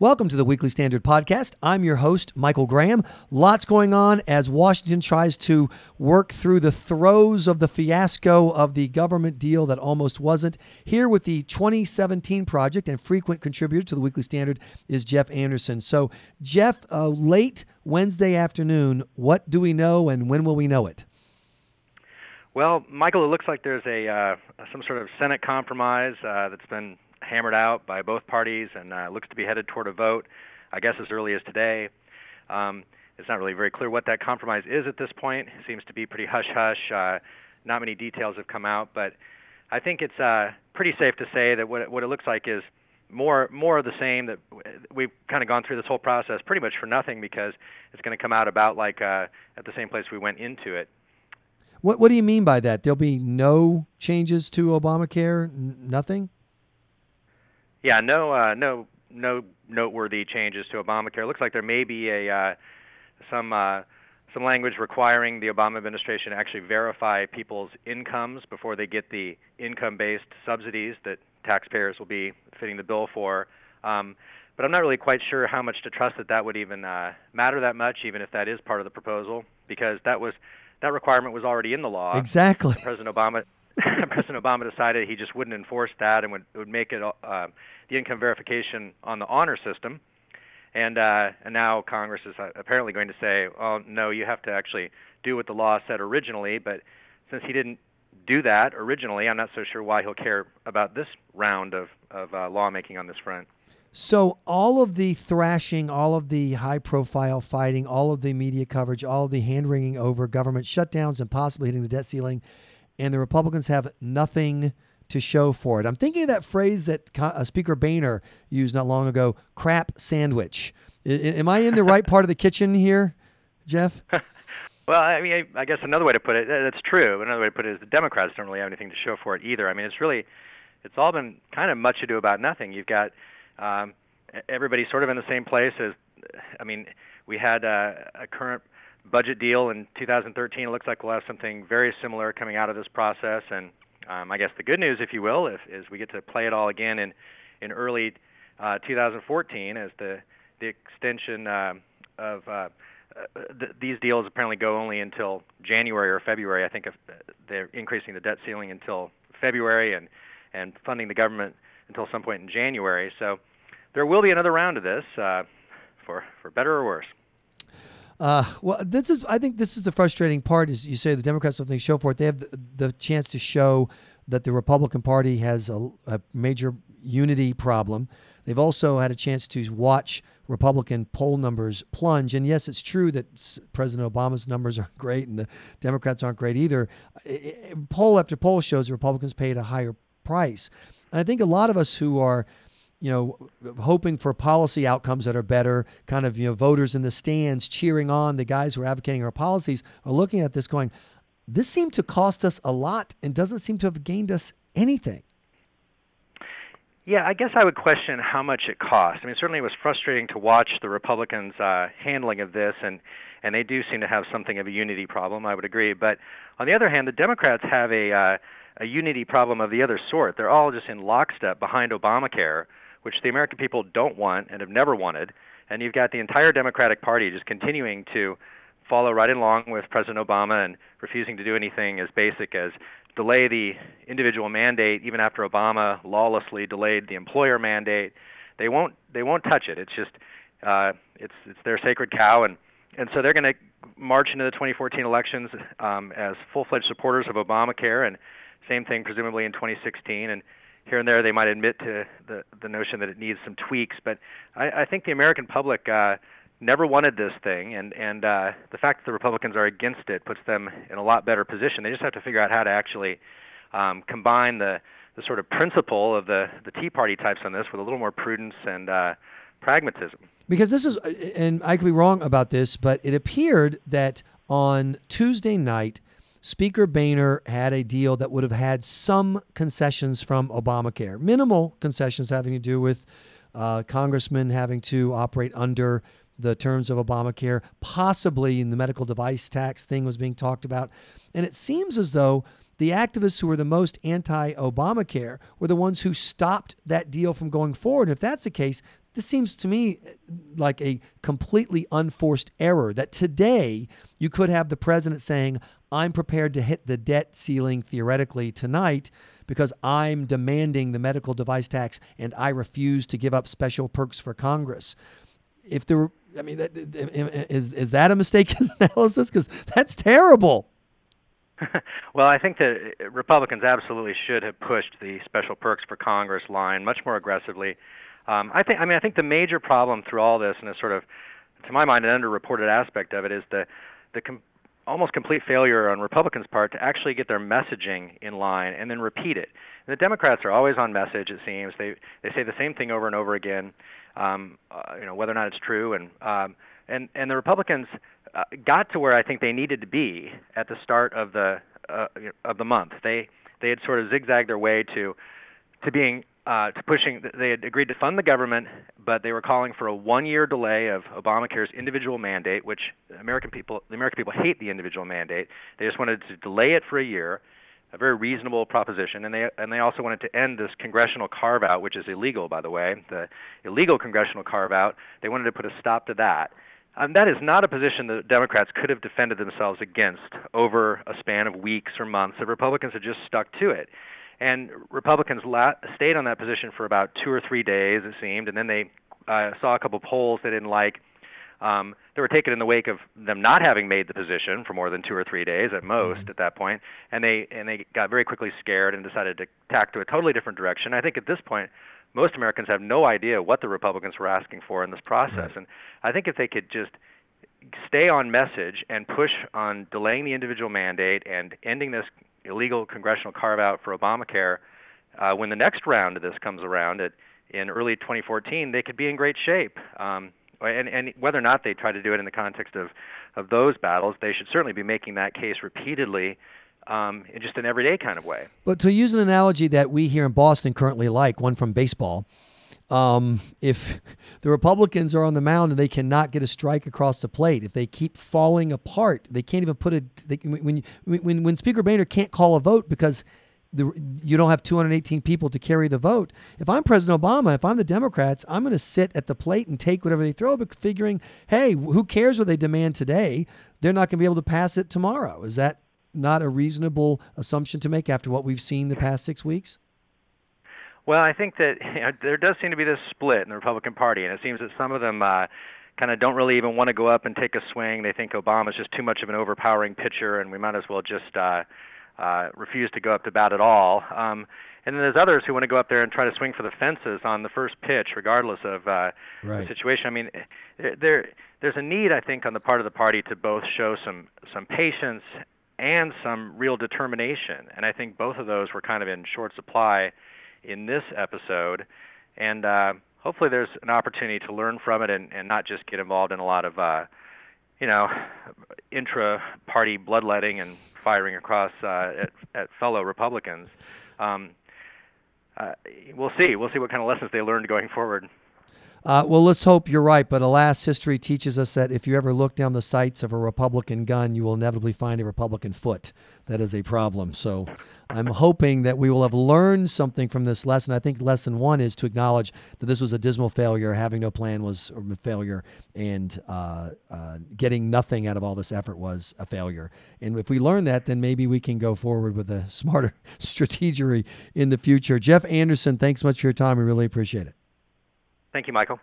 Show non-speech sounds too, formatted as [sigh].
Welcome to the Weekly Standard Podcast. I'm your host, Michael Graham. Lots going on as Washington tries to work through the throes of the fiasco of the government deal that almost wasn't. Here with the 2017 project and frequent contributor to the Weekly Standard is Jeff Anderson. So, Jeff, uh, late Wednesday afternoon, what do we know and when will we know it? Well, Michael, it looks like there's a uh, some sort of Senate compromise uh, that's been hammered out by both parties and uh, looks to be headed toward a vote, I guess, as early as today. Um, it's not really very clear what that compromise is at this point. It seems to be pretty hush hush. Uh, not many details have come out, but I think it's uh, pretty safe to say that what it, what it looks like is more more of the same. That we've kind of gone through this whole process pretty much for nothing because it's going to come out about like uh, at the same place we went into it. What What do you mean by that? There'll be no changes to Obamacare. N- nothing. Yeah, no, uh, no, no noteworthy changes to Obamacare. It looks like there may be a uh, some uh, some language requiring the Obama administration to actually verify people's incomes before they get the income-based subsidies that taxpayers will be fitting the bill for. Um, but I'm not really quite sure how much to trust that that would even uh, matter that much, even if that is part of the proposal, because that was that requirement was already in the law. Exactly. President Obama [laughs] President Obama decided he just wouldn't enforce that and would would make it uh, the income verification on the honor system, and uh, and now Congress is uh, apparently going to say, oh no, you have to actually do what the law said originally. But since he didn't do that originally, I'm not so sure why he'll care about this round of of uh, lawmaking on this front. So all of the thrashing, all of the high-profile fighting, all of the media coverage, all of the hand-wringing over government shutdowns and possibly hitting the debt ceiling and the Republicans have nothing to show for it. I'm thinking of that phrase that uh, Speaker Boehner used not long ago crap sandwich. I, am I in the right part of the kitchen here, Jeff? [laughs] well, I mean, I, I guess another way to put it, that's true. Another way to put it is the Democrats don't really have anything to show for it either. I mean, it's really, it's all been kind of much ado about nothing. You've got um, everybody sort of in the same place as, I mean, we had uh, a current budget deal in 2013. It looks like we'll have something very similar coming out of this process. And um, I guess the good news, if you will, if, is we get to play it all again in in early uh, 2014 as the the extension uh, of uh, th- these deals apparently go only until January or February. I think if they're increasing the debt ceiling until February and and funding the government until some point in January. So there will be another round of this, uh, for for better or worse. Uh, well, this is. I think this is the frustrating part. Is you say the Democrats don't think show for it. They have the, the chance to show that the Republican Party has a, a, major unity problem. They've also had a chance to watch Republican poll numbers plunge. And yes, it's true that President Obama's numbers aren't [laughs] great and the Democrats aren't great either. Poll after poll shows Republicans paid a higher price. And I think a lot of us who are you know, hoping for policy outcomes that are better, kind of, you know, voters in the stands cheering on the guys who are advocating our policies are looking at this going, this seemed to cost us a lot and doesn't seem to have gained us anything. Yeah, I guess I would question how much it cost. I mean, certainly it was frustrating to watch the Republicans' uh, handling of this, and and they do seem to have something of a unity problem. I would agree, but on the other hand, the Democrats have a uh, a unity problem of the other sort. They're all just in lockstep behind Obamacare, which the American people don't want and have never wanted. And you've got the entire Democratic Party just continuing to follow right along with President Obama and refusing to do anything as basic as delay the individual mandate even after Obama lawlessly delayed the employer mandate. They won't they won't touch it. It's just uh, it's it's their sacred cow and and so they're going to march into the 2014 elections um, as full-fledged supporters of Obamacare and same thing presumably in 2016 and here and there they might admit to the the notion that it needs some tweaks. But I, I think the American public uh, never wanted this thing, and and uh, the fact that the Republicans are against it puts them in a lot better position. They just have to figure out how to actually um, combine the the sort of principle of the the Tea Party types on this with a little more prudence and uh, pragmatism. Because this is, and I could be wrong about this, but it appeared that on Tuesday night Speaker Boehner had a deal that would have had some concessions from Obamacare, minimal concessions having to do with uh, congressmen having to operate under the terms of Obamacare, possibly in the medical device tax thing was being talked about. And it seems as though the activists who were the most anti Obamacare were the ones who stopped that deal from going forward. And if that's the case, this seems to me uh, like a completely unforced error that today you could have the president saying, I'm prepared to hit the debt ceiling theoretically tonight because I'm demanding the medical device tax and I refuse to give up special perks for Congress. If there I mean, is, is that a mistaken [laughs] analysis? Because that's terrible. [laughs] well, I think that Republicans absolutely should have pushed the special perks for Congress line much more aggressively. Um, I think, I mean, I think the major problem through all this, and a sort of, to my mind, an underreported aspect of it, is the the com- almost complete failure on Republicans' part to actually get their messaging in line and then repeat it. And the Democrats are always on message. It seems they they say the same thing over and over again. Um, uh, you know whether or not it's true, and um, and and the Republicans uh, got to where I think they needed to be at the start of the uh, of the month. They they had sort of zigzagged their way to to being uh, to pushing. They had agreed to fund the government, but they were calling for a one-year delay of Obamacare's individual mandate, which American people, the American people hate the individual mandate. They just wanted to delay it for a year, a very reasonable proposition, and they and they also wanted to end this congressional carve-out, which is illegal, by the way, the illegal congressional carve-out. They wanted to put a stop to that. Um, that is not a position that Democrats could have defended themselves against over a span of weeks or months. The Republicans had just stuck to it. And Republicans la- stayed on that position for about two or three days, it seemed, and then they uh, saw a couple polls they didn't like. Um, they were taken in the wake of them not having made the position for more than two or three days at most mm-hmm. at that point, and they and they got very quickly scared and decided to tack to a totally different direction. I think at this point, most Americans have no idea what the Republicans were asking for in this process, right. and I think if they could just stay on message and push on delaying the individual mandate and ending this illegal congressional carve out for Obamacare, uh, when the next round of this comes around at, in early 2014, they could be in great shape. Um, and, and whether or not they try to do it in the context of, of those battles, they should certainly be making that case repeatedly um, in just an everyday kind of way. But to use an analogy that we here in Boston currently like, one from baseball, um, if the Republicans are on the mound and they cannot get a strike across the plate, if they keep falling apart, they can't even put it. When, when when Speaker Boehner can't call a vote because the, you don't have 218 people to carry the vote. If I'm President Obama, if I'm the Democrats, I'm going to sit at the plate and take whatever they throw, but figuring, hey, who cares what they demand today? They're not going to be able to pass it tomorrow. Is that not a reasonable assumption to make after what we've seen the past six weeks? Well, I think that [laughs] you know, there does seem to be this split in the Republican Party, and it seems that some of them uh, kind of don't really even want to go up and take a swing. They think Obama's just too much of an overpowering pitcher, and we might as well just uh, uh, refuse to go up to bat at all. Um, and then there's others who want to go up there and try to swing for the fences on the first pitch, regardless of uh, right. the situation. I mean, there there's a need, I think, on the part of the party to both show some some patience and some real determination. And I think both of those were kind of in short supply in this episode, and uh, hopefully there's an opportunity to learn from it and, and not just get involved in a lot of uh, you know intra-party bloodletting and firing across uh, at, at fellow Republicans. Um, uh, we'll see. We'll see what kind of lessons they learned going forward. Uh, well, let's hope you're right. But alas, history teaches us that if you ever look down the sights of a Republican gun, you will inevitably find a Republican foot. That is a problem. So I'm hoping that we will have learned something from this lesson. I think lesson one is to acknowledge that this was a dismal failure. Having no plan was a failure, and uh, uh, getting nothing out of all this effort was a failure. And if we learn that, then maybe we can go forward with a [laughs] smarter strategy in the future. Jeff Anderson, thanks much for your time. We really appreciate it. Thank you, Michael.